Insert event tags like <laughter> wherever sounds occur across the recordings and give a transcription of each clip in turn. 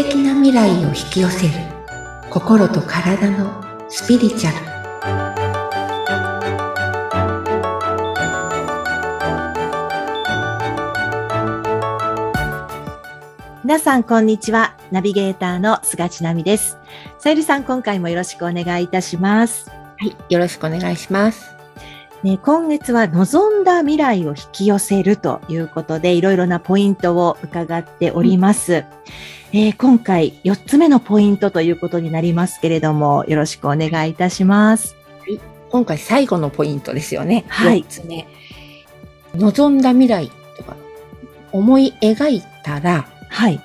敵な未来を引き寄せる心と体のスピリチュアル皆さん、こんにちは。ナビゲーターの菅千奈美です。さゆりさん、今回もよろしくお願いいたします。はいよろしくお願いしますね、今月は望んだ未来を引き寄せるということで、いろいろなポイントを伺っております。えー今回、4つ目のポイントということになりますけれども、よろしくお願いいたします。今回最後のポイントですよね。はい4つ目。望んだ未来とか、思い描いたら、はい。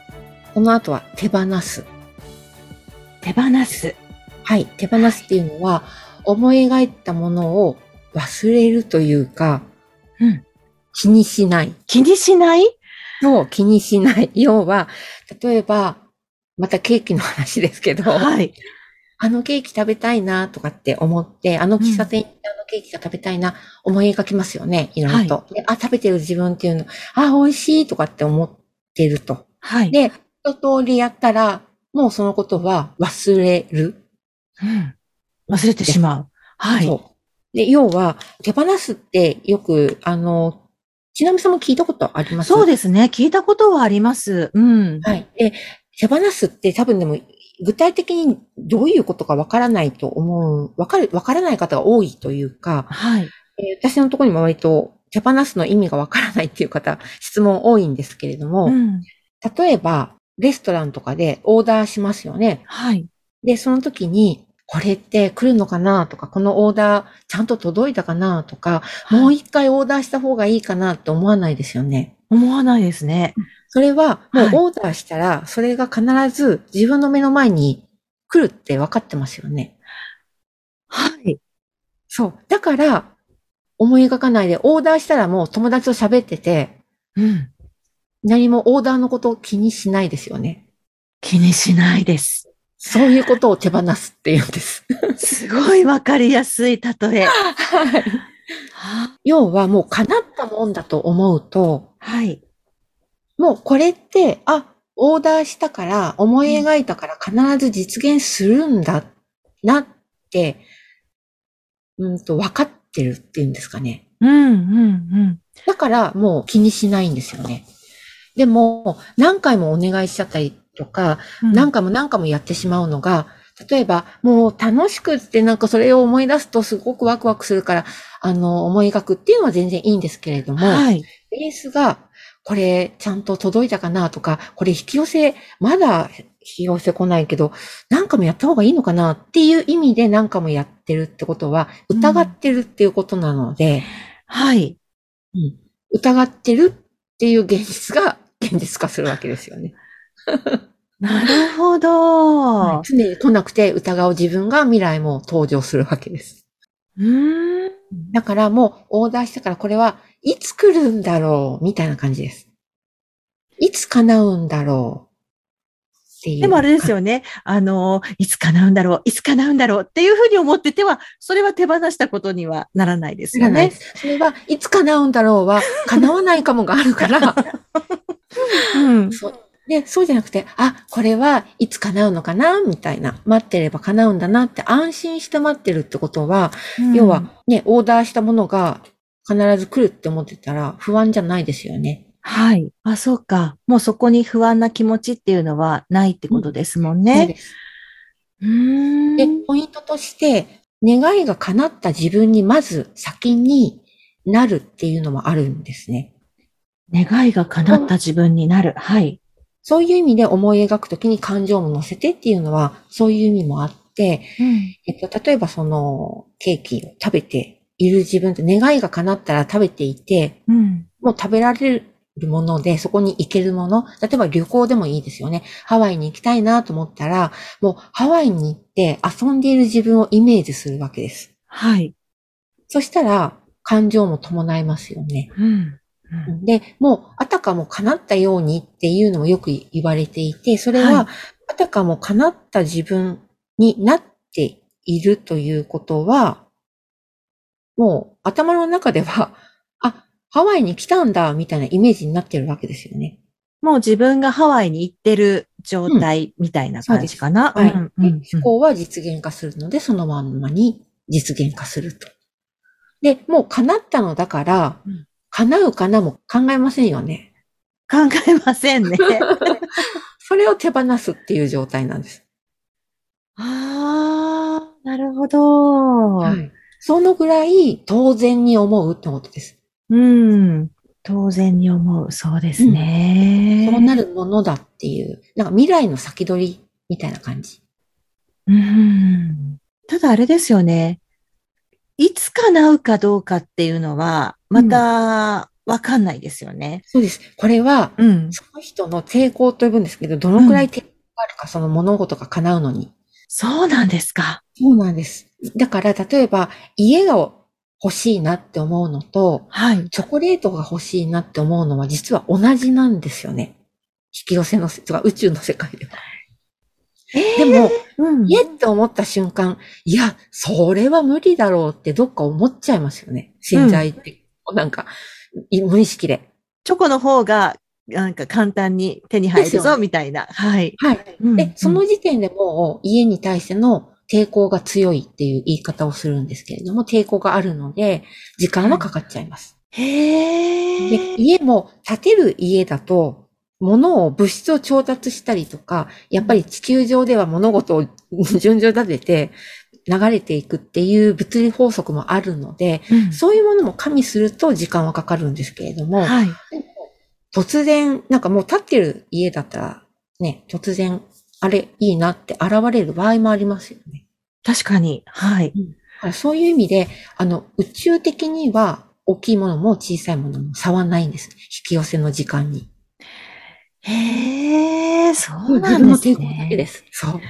この後は手放す。手放す。はい。手放すっていうのは、思い描いたものを忘れるというか、うん気にしない。気にしない？の気にしない。<laughs> 要は、例えば、またケーキの話ですけど、はい。あのケーキ食べたいなとかって思って、あの喫茶店行ってあのケーキが食べたいな、思い描きますよね、いろいろと。であ、食べてる自分っていうの、あ、美味しいとかって思ってると。はい。で、一通りやったら、もうそのことは忘れる。うん忘れてしまう。はい。そう。で、要は、手放すってよく、あの、ちなみさんも聞いたことあります？そうですね。聞いたことはあります。うん。はい。で、手放すって多分でも、具体的にどういうことかわからないと思う、わかる、わからない方が多いというか、はい。えー私のところにも割と手放すの意味がわからないっていう方、質問多いんですけれども、うん。例えば、レストランとかでオーダーしますよね。はい。で、その時に、これって来るのかなとか、このオーダーちゃんと届いたかなとか、もう一回オーダーした方がいいかなって思わないですよね。思わないですね。それは、もうはいオーダーしたら、それが必ず自分の目の前に来るって分かってますよね。はい。そう。だから、思い描かないで、オーダーしたらもう友達と喋ってて、うん。何もオーダーのことを気にしないですよね。気にしないです。そういうことを手放すって言うんです。すごいわかりやすい例え。はい。は要はもう叶ったもんだと思うと、はい。もうこれって、あ、オーダーしたから、思い描いたから必ず実現するんだなって、うんと、分かってるっていうんですかね。うん、うん、だからもう気にしないんですよね。でも、何回もお願いしちゃったりとか、うん。何回も何回もやってしまうのが、例えば、もう楽しくってなんかそれを思い出すとすごくワクワクするから、あの、思い描くっていうのは全然いいんですけれども、はい。ベースが、これちゃんと届いたかなとか、これ引き寄せ、まだ引き寄せ来ないけど、何回もやった方がいいのかなっていう意味で何回もやってるってことは、うん疑ってるっていうことなので、はい。うん疑ってるっていう現実が現実化するわけですよね。<laughs> なるほど。常に来なくて疑う自分が未来も登場するわけです。うーん。だからもうオーダーしたからこれはいつ来るんだろうみたいな感じです。いつ叶うんだろうっていう。でもあれですよね。あの、いつ叶うんだろう、いつ叶うんだろうっていうふうに思ってては、それは手放したことにはならないですよね。それはいつ叶うんだろうは叶わないかもがあるから、<laughs> うん。そうで、そうじゃなくて、あ、これはいつ叶うのかな？みたいな。待ってれば叶うんだなって安心して待ってるってことは、要はね、オーダーしたものが必ず来るって思ってたら不安じゃないですよね。はい。あ、そうか。もうそこに不安な気持ちっていうのはないってことですもんそうね。です。うーん。で、ポイントとして、願いが叶った自分にまず先になるっていうのもあるんですね。願いが叶った自分になる。はい。そういう意味で思い描くときに感情も乗せてっていうのは、そういう意味もあって、えっと、例えばそのケーキを食べている自分って願いが叶ったら食べていて、うん。もう食べられるもので、そこに行けるもの、例えば旅行でもいいですよね。ハワイに行きたいなと思ったら、もうハワイに行って遊んでいる自分をイメージするわけです。はい。そしたら、感情も伴いますよね。うん。うんで、もう、あたかも叶ったようにっていうのもよく言われていて、それはあたかも叶った自分になっているということは、もう頭の中では、あ、ハワイに来たんだ、みたいなイメージになってるわけですよね。もう自分がハワイに行ってる状態みたいな感じかな。はい。うんう考は実現化するので、そのまんまに実現化すると。で、もう叶ったのだから、うん叶うかなも考えませんよね。考えませんね。<laughs> それを手放すっていう状態なんです。ああ、なるほど。はい。そのぐらい当然に思うってことです。うん。当然に思う。そうですね。そうなるものだっていう、なんか未来の先取りみたいな感じ。うん。ただあれですよね。いつ叶うかどうかっていうのは、またわかんないですよね。そうです。これは、うん。その人の抵抗と呼ぶんですけど、どのくらい抵抗があるか、その物事が叶うのに。そうなんですか。そうなんです。だから、例えば、家が欲しいなって思うのと、はい。チョコレートが欲しいなって思うのは実は同じなんですよね。引き寄せのせ、とか宇宙の世界では。でも、うん。家って思った瞬間、いや、それは無理だろうってどっか思っちゃいますよね。潜在って、なんか、い無意識で。チョコの方が、なんか簡単に手に入るぞ、みたいな。はい。はい。うんで、その時点でもう家に対しての抵抗が強いっていう言い方をするんですけれども、抵抗があるので、時間はかかっちゃいます。へでえ。、家も建てる家だと、物を、物質を調達したりとか、やっぱり地球上では物事を <laughs> 順序立てて流れていくっていう物理法則もあるので、うんそういうものも加味すると時間はかかるんですけれども、はい。突然、なんかもう建ってる家だったら、ね、突然、あれ、いいなって現れる場合もありますよね。確かに。はい。だからそういう意味で、あの、宇宙的には、大きいものも小さいものも差はないんです。引き寄せの時間に。へえ、そうなんですね。です。そう。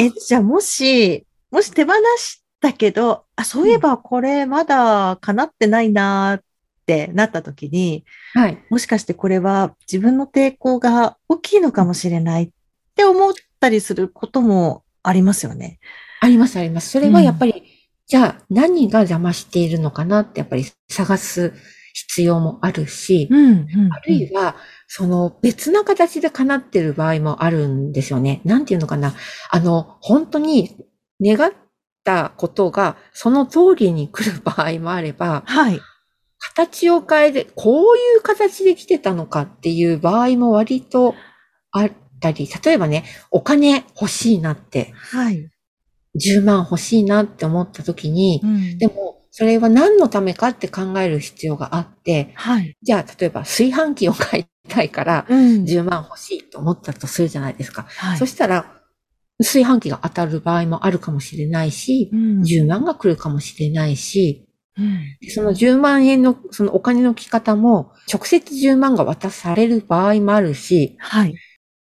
え、じゃあもし、もし手放したけど、あ、そういえばこれまだ叶ってないなーってなった時に、はい。もしかしてこれは自分の抵抗が大きいのかもしれないって思ったりすることもありますよね。あります、あります。それはやっぱり、じゃあ何が邪魔しているのかなってやっぱり探す必要もあるし、うん、うん。あるいは、その別な形で叶ってる場合もあるんですよね。なんていうのかな。あの、本当に願ったことがその通りに来る場合もあれば、はい。形を変えて、こういう形で来てたのかっていう場合も割とあったり、例えばね、お金欲しいなって、はい。10万欲しいなって思った時に、うんでも、それは何のためかって考える必要があって、はい。じゃあ、例えば炊飯器を買いたいから、うん。10万欲しいと思ったとするじゃないですか。はいそしたら、炊飯器が当たる場合もあるかもしれないし、うん10万が来るかもしれないし、うんでその10万円の、そのお金の来方も、直接10万が渡される場合もあるし、はい。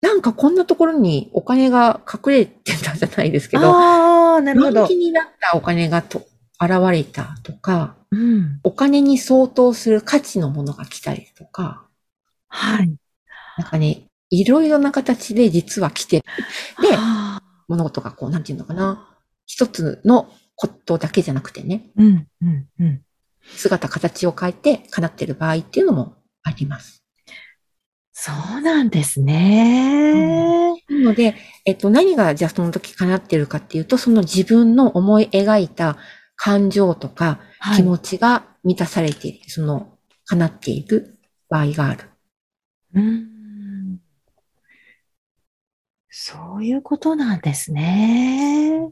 なんかこんなところにお金が隠れてたじゃないですけど、ああ、なるほど人気。になったお金がと現れたとか、うん。お金に相当する価値のものが来たりとか、はい。なんかね、いろいろな形で実は来て、であ物事がこう、なんていうのかな、一つのことだけじゃなくてね、ーうん、うん、うん。姿、形を変えて叶ってる場合っていうのもあります。そうなんですね。なので、えっと、何がじゃあその時叶ってるかっていうと、その自分の思い描いた感情とかはい気持ちが満たされている、その叶っている場合がある。うんそういうことなんですね。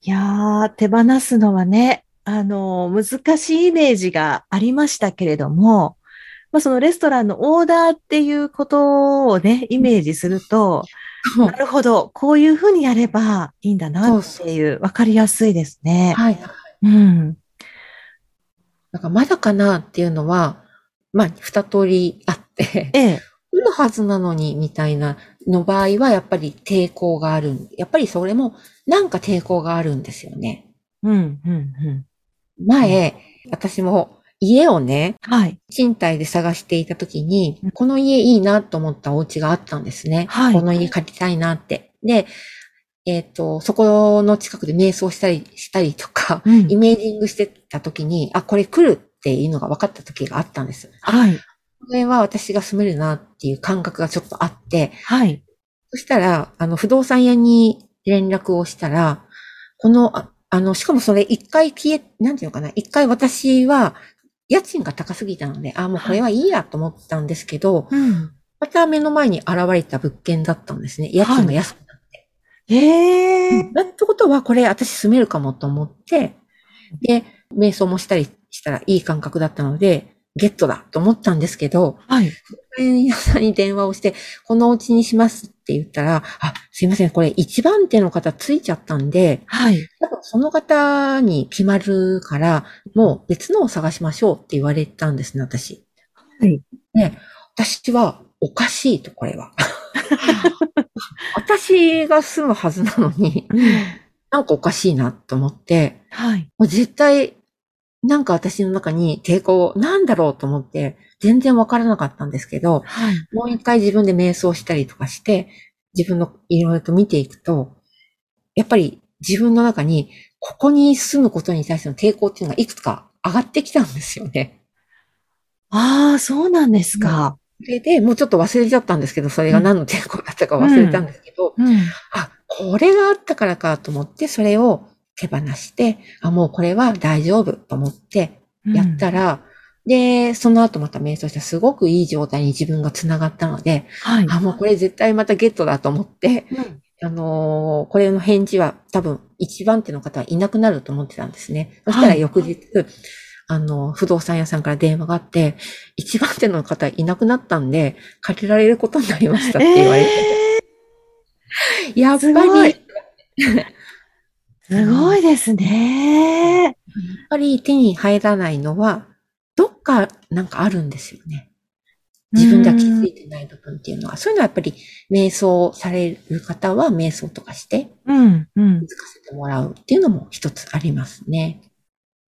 いやー、手放すのはね、あの、難しいイメージがありましたけれども、まあ、そのレストランのオーダーっていうことをね、イメージすると、なるほど、こういうふうにやればいいんだなっていう、わかりやすいですね。はい。うん。だからまだかなっていうのは、まあ、二通りあって、ええ。<laughs> 来るはずなのに、みたいなの場合は、やっぱり抵抗がある。やっぱりそれも、なんか抵抗があるんですよね。うん、うん、うん。前、私も家をね、はい。賃貸で探していた時にうん、この家いいなと思ったお家があったんですね。はいこの家借りたいなって。で、えっ、と、そこの近くで瞑想したりしたりとか、うんイメージングしてた時に、あ、これ来るっていうのが分かった時があったんです。はい。これは私が住めるなっていう感覚がちょっとあって、はい。そしたら、あの、不動産屋に連絡をしたら、この、ああの、しかもそれ一回消え、なんていうのかな、一回私は、家賃が高すぎたので、あ、もうこれはいいやと思ったんですけど、うん。また目の前に現れた物件だったんですね。家賃が安くなって。えええってことは、これ私住めるかもと思って、で、瞑想もしたりしたらいい感覚だったので、ゲットだと思ったんですけど、はい。屋さんに電話をして、このお家にしますって言ったら、あ、すいません、これ一番手の方ついちゃったんで、はい。多分その方に決まるから、もう別のを探しましょうって言われたんですね、私。はい。ね、私はおかしいと、これは。私が住むはずなのに、なんかおかしいなと思って、はい。もう絶対、なんか私の中に抵抗、なんだろうと思って、全然わからなかったんですけど、はい。もう一回自分で瞑想したりとかして、自分のいろいろと見ていくと、やっぱり自分の中に、ここに住むことに対しての抵抗っていうのがいくつか上がってきたんですよね。ああ、そうなんですか。それで、もうちょっと忘れちゃったんですけど、それが何の抵抗だったか忘れたんですけど、うん。あ、これがあったからかと思って、それを手放して、あ、もうこれは大丈夫と思ってやったら、で、その後また瞑想したらすごくいい状態に自分が繋がったので、はい。あ、もうこれ絶対またゲットだと思って、うん。あのーこれの返事は多分一番手の方はいなくなると思ってたんですね。そしたら翌日、あの、不動産屋さんから電話があって、一番手の方いなくなったんで、借りられることになりましたって言われて、えやっぱり、ーすごいですね。やっぱり手に入らないのは、どっかなんかあるんですよね。自分では気づいてない部分っていうのは。そういうのはやっぱり瞑想される方は瞑想とかしてうん、うん気。づかせてもらうっていうのも一つありますね。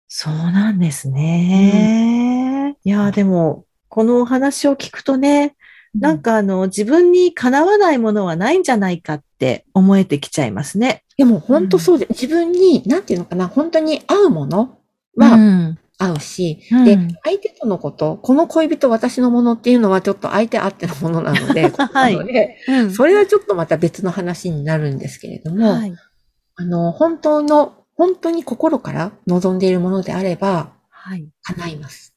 そうなんですね。いや、でも、このお話を聞くとね、なんかあの、自分にかなわないものはないんじゃないかって思えてきちゃいますね。でも本当そうで、自分に、なんていうのかな、本当に合うものはうん合うし、うんで、相手とのこと、この恋人私のものっていうのはちょっと相手あってのものなので、<laughs> はいなのでうんそれはちょっとまた別の話になるんですけれども、はい。あの、本当の、本当に心から望んでいるものであれば、はい。叶います。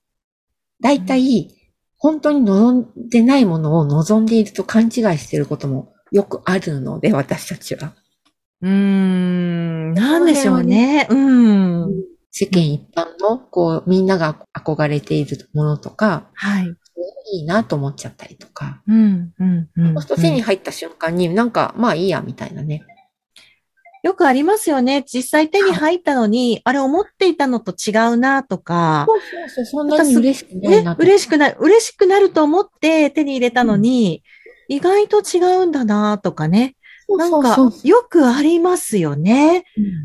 大体、本当に望んでないものを望んでいると勘違いしていることもよくあるので、私たちは。うーん、なんでしょうね。うん。世間一般の、こう、みんなが憧れているものとか、はい。いいなと思っちゃったりとか。うん、うん、うん。そうすると手に入った瞬間になんか、まあいいや、みたいなね。よくありますよね。実際手に入ったのに、あれ思っていたのと違うなとか、そうそうそう、そんなに嬉しくないねな、と。嬉しくなる、嬉しくなると思って手に入れたのに、意外と違うんだなとかね。そうなんかよくありますよね。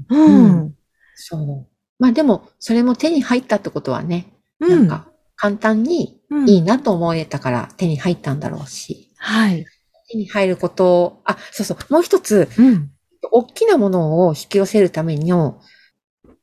ううんん。そう。まあでも、それも手に入ったってことはね、うん。なんか、簡単にうんいいなと思えたから手に入ったんだろうし、はい。手に入ることを、あ、そうそう、もう一つ、うん。大きなものを引き寄せるための、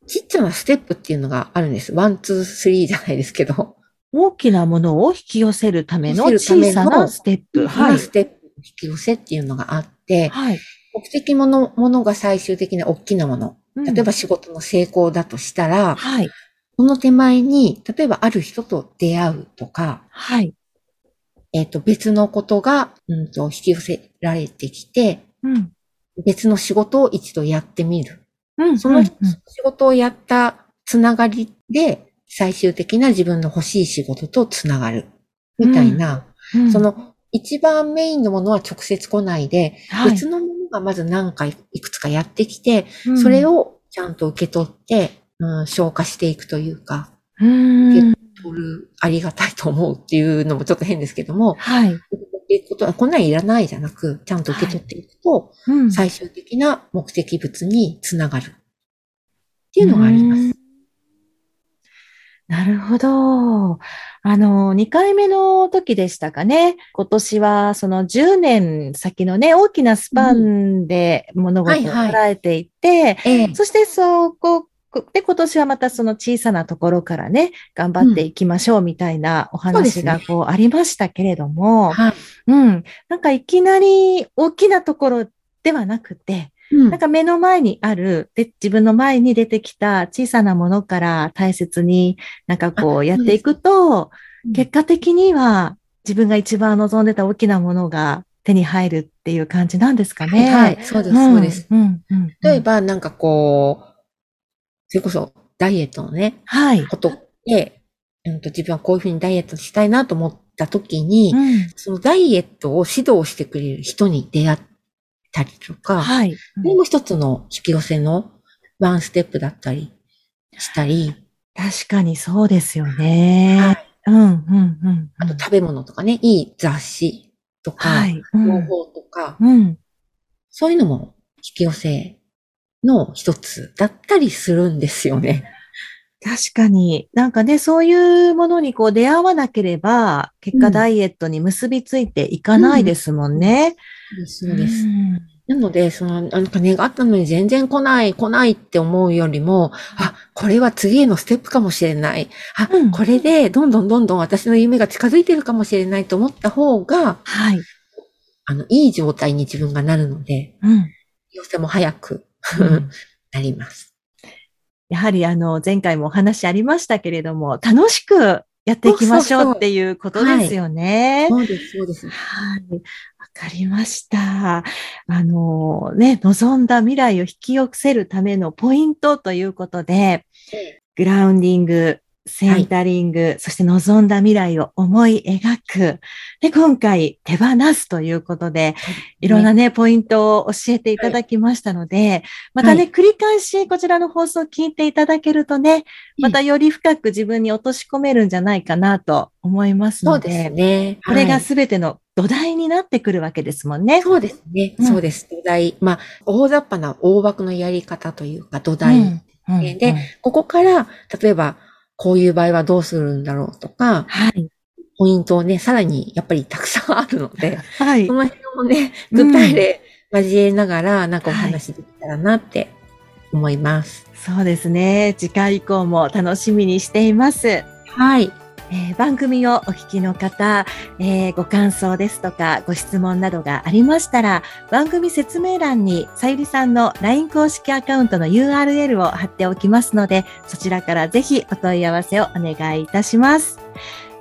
ちっちゃなステップっていうのがあるんです。 one、two、three じゃないですけど。大きなものを引き寄せるための小さなステップ。は、はいい。ステップ引き寄せっていうのがあって、はい。目的ものものが最終的な大きなもの。うん例えば仕事の成功だとしたら、はい。その手前に、例えばある人と出会うとか、はい。えっ、と、別のことが、うんと、引き寄せられてきて、うん。別の仕事を一度やってみる。うん。その仕うんうん事をやったつながりで、最終的な自分の欲しい仕事とつながる。みたいな、うんその、一番メインのものは直接来ないで、はい別のものがまず何回いくつかやってきて、うんそれをちゃんと受け取って、うん、消化していくというか、る、ありがたいと思うっていうのもちょっと変ですけども、はい。っていくことは、こんなんいらないじゃなく、ちゃんと受け取っていくと、うん最終的な目的物につながる。っていうのがあります。うんなるほど。あの、2回目の時でしたかね。今年はその10年先のね、大きなスパンで物事をはいはい捉えていて、ええそしてそこで、今年はまたその小さなところからね、頑張っていきましょうみたいなお話がこうありましたけれども、はい。うん。なんかいきなり大きなところではなくて、うんなんか目の前にある、で、自分の前に出てきた小さなものから大切になんかこうやっていくと、結果的には自分が一番望んでた大きなものが手に入るっていう感じなんですかね。はい、そうです、うんそうです。うんうん例えば、なんかこう、それこそダイエットのね、はい。ことで、うんと自分はこういうふうにダイエットしたいなと思った時に、うんそのダイエットを指導してくれる人に出会ったりとか、はい。も一つの引き寄せのワンステップだったりしたり、確かにそうですよね。はいうん、うん、うん。あと食べ物とかね、いい雑誌とか、はい。情報とか、うん。そういうのも引き寄せの一つだったりするんですよね。確かに。なんかね、そういうものにこう出会わなければ、結果うんダイエットに結びついていかないですもんね。そうです。んなので、その、なんか願ったのに全然来ない、来ないって思うよりも、あ、これは次へのステップかもしれない。あ、うんこれでどんどんどんどん私の夢が近づいてるかもしれないと思った方が、はい。あの、いい状態に自分がなるので、うん。寄せも早くうんなります。やはりあの、前回もお話ありましたけれども、楽しくやっていきましょうっていうことですよね。そうです、そうです。はい。わかりました。あのね、望んだ未来を引き寄せるためのポイントということで、グラウンディング、センタリング、そして望んだ未来を思い描く。で、今回手放すということで、いろんなね、ポイントを教えていただきましたので、またね、は繰り返しこちらの放送を聞いていただけるとね、またより深く自分に落とし込めるんじゃないかなと思いますのそうですで、ね。これがはい全ての土台になってくるわけですもんね。そうですね。うんそうです。土台。まあ、大雑把な大枠のやり方というか、土台。うんうんでここから、例えば、こういう場合はどうするんだろうとか、はい。ポイントをね、さらにやっぱりたくさんあるので、はいそ。の辺もね、うん具体例交えながら、なんかお話できたらなって思います。そうですね。次回以降も楽しみにしています。はい。えー番組をお聞きの方、えーご感想ですとかご質問などがありましたら、番組説明欄にさゆりさんの LINE 公式アカウントの URL を貼っておきますので、そちらからぜひお問い合わせをお願いいたします。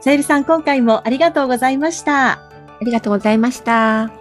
さゆりさん、今回もありがとうございました。ありがとうございました。